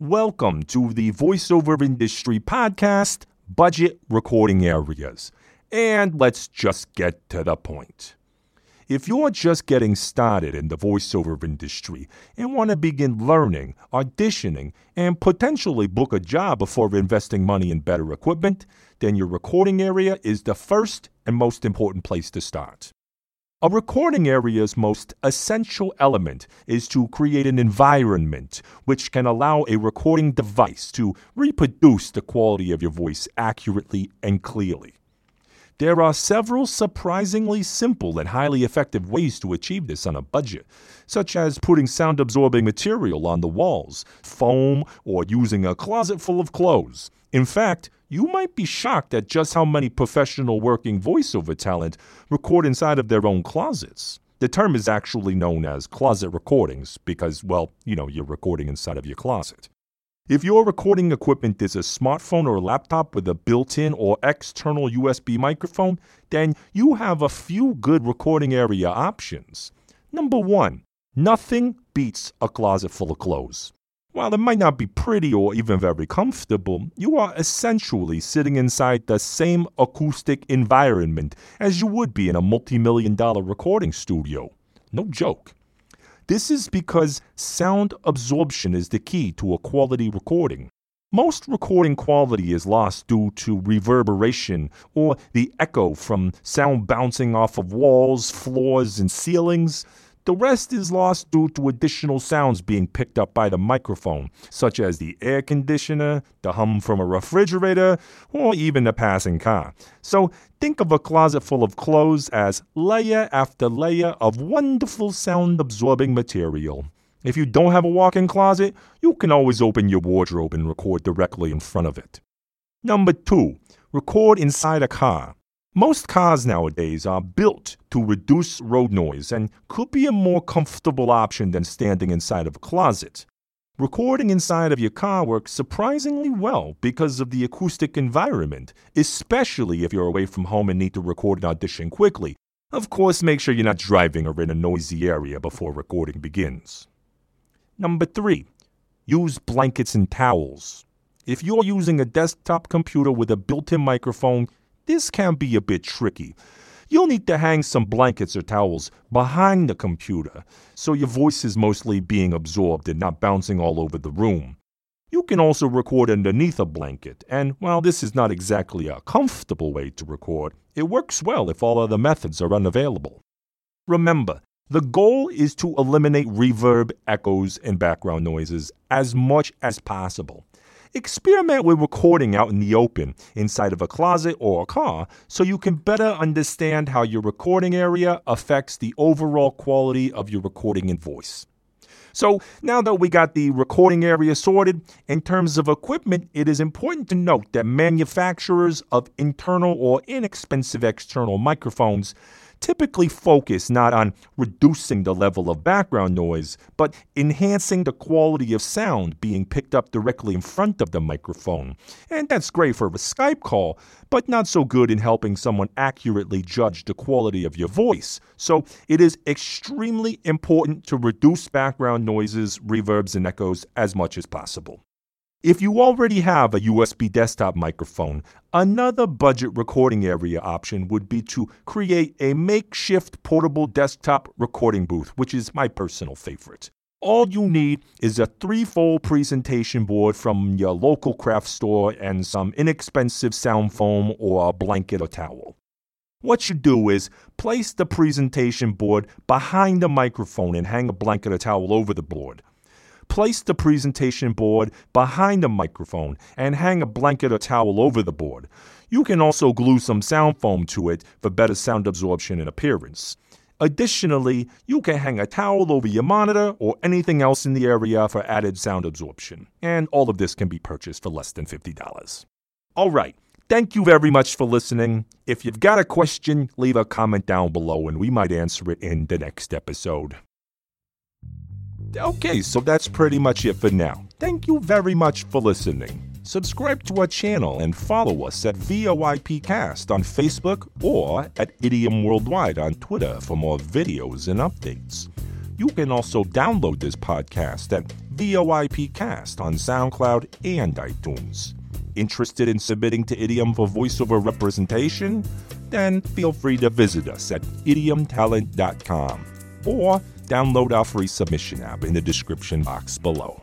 Welcome to the voiceover industry podcast, Budget Recording Areas. And let's just get to the point. If you're just getting started in the voiceover industry and want to begin learning, auditioning, and potentially book a job before investing money in better equipment, then your recording area is the first and most important place to start. A recording area's most essential element is to create an environment which can allow a recording device to reproduce the quality of your voice accurately and clearly. There are several surprisingly simple and highly effective ways to achieve this on a budget, such as putting sound absorbing material on the walls, foam, or using a closet full of clothes. In fact, you might be shocked at just how many professional working voiceover talent record inside of their own closets. The term is actually known as closet recordings because, well, you know, you're recording inside of your closet. If your recording equipment is a smartphone or a laptop with a built in or external USB microphone, then you have a few good recording area options. Number one, nothing beats a closet full of clothes. While it might not be pretty or even very comfortable, you are essentially sitting inside the same acoustic environment as you would be in a multi million dollar recording studio. No joke. This is because sound absorption is the key to a quality recording. Most recording quality is lost due to reverberation or the echo from sound bouncing off of walls, floors, and ceilings. The rest is lost due to additional sounds being picked up by the microphone, such as the air conditioner, the hum from a refrigerator, or even a passing car. So think of a closet full of clothes as layer after layer of wonderful sound absorbing material. If you don't have a walk in closet, you can always open your wardrobe and record directly in front of it. Number two, record inside a car. Most cars nowadays are built to reduce road noise and could be a more comfortable option than standing inside of a closet. Recording inside of your car works surprisingly well because of the acoustic environment, especially if you're away from home and need to record an audition quickly. Of course, make sure you're not driving or in a noisy area before recording begins. Number three, use blankets and towels. If you're using a desktop computer with a built in microphone, this can be a bit tricky. You'll need to hang some blankets or towels behind the computer so your voice is mostly being absorbed and not bouncing all over the room. You can also record underneath a blanket, and while this is not exactly a comfortable way to record, it works well if all other methods are unavailable. Remember, the goal is to eliminate reverb, echoes, and background noises as much as possible. Experiment with recording out in the open, inside of a closet or a car, so you can better understand how your recording area affects the overall quality of your recording and voice. So, now that we got the recording area sorted, in terms of equipment, it is important to note that manufacturers of internal or inexpensive external microphones typically focus not on reducing the level of background noise, but enhancing the quality of sound being picked up directly in front of the microphone. And that's great for a Skype call, but not so good in helping someone accurately judge the quality of your voice. So it is extremely important to reduce background noises, reverbs, and echoes as much as possible. If you already have a USB desktop microphone, another budget recording area option would be to create a makeshift portable desktop recording booth, which is my personal favorite. All you need is a three-fold presentation board from your local craft store and some inexpensive sound foam or a blanket or towel. What you do is place the presentation board behind the microphone and hang a blanket or towel over the board place the presentation board behind the microphone and hang a blanket or towel over the board. You can also glue some sound foam to it for better sound absorption and appearance. Additionally, you can hang a towel over your monitor or anything else in the area for added sound absorption. And all of this can be purchased for less than $50. All right. Thank you very much for listening. If you've got a question, leave a comment down below and we might answer it in the next episode. Okay, so that's pretty much it for now. Thank you very much for listening. Subscribe to our channel and follow us at VOIPcast on Facebook or at Idiom Worldwide on Twitter for more videos and updates. You can also download this podcast at VOIPcast on SoundCloud and iTunes. Interested in submitting to Idiom for voiceover representation? Then feel free to visit us at idiomtalent.com or download our free submission app in the description box below.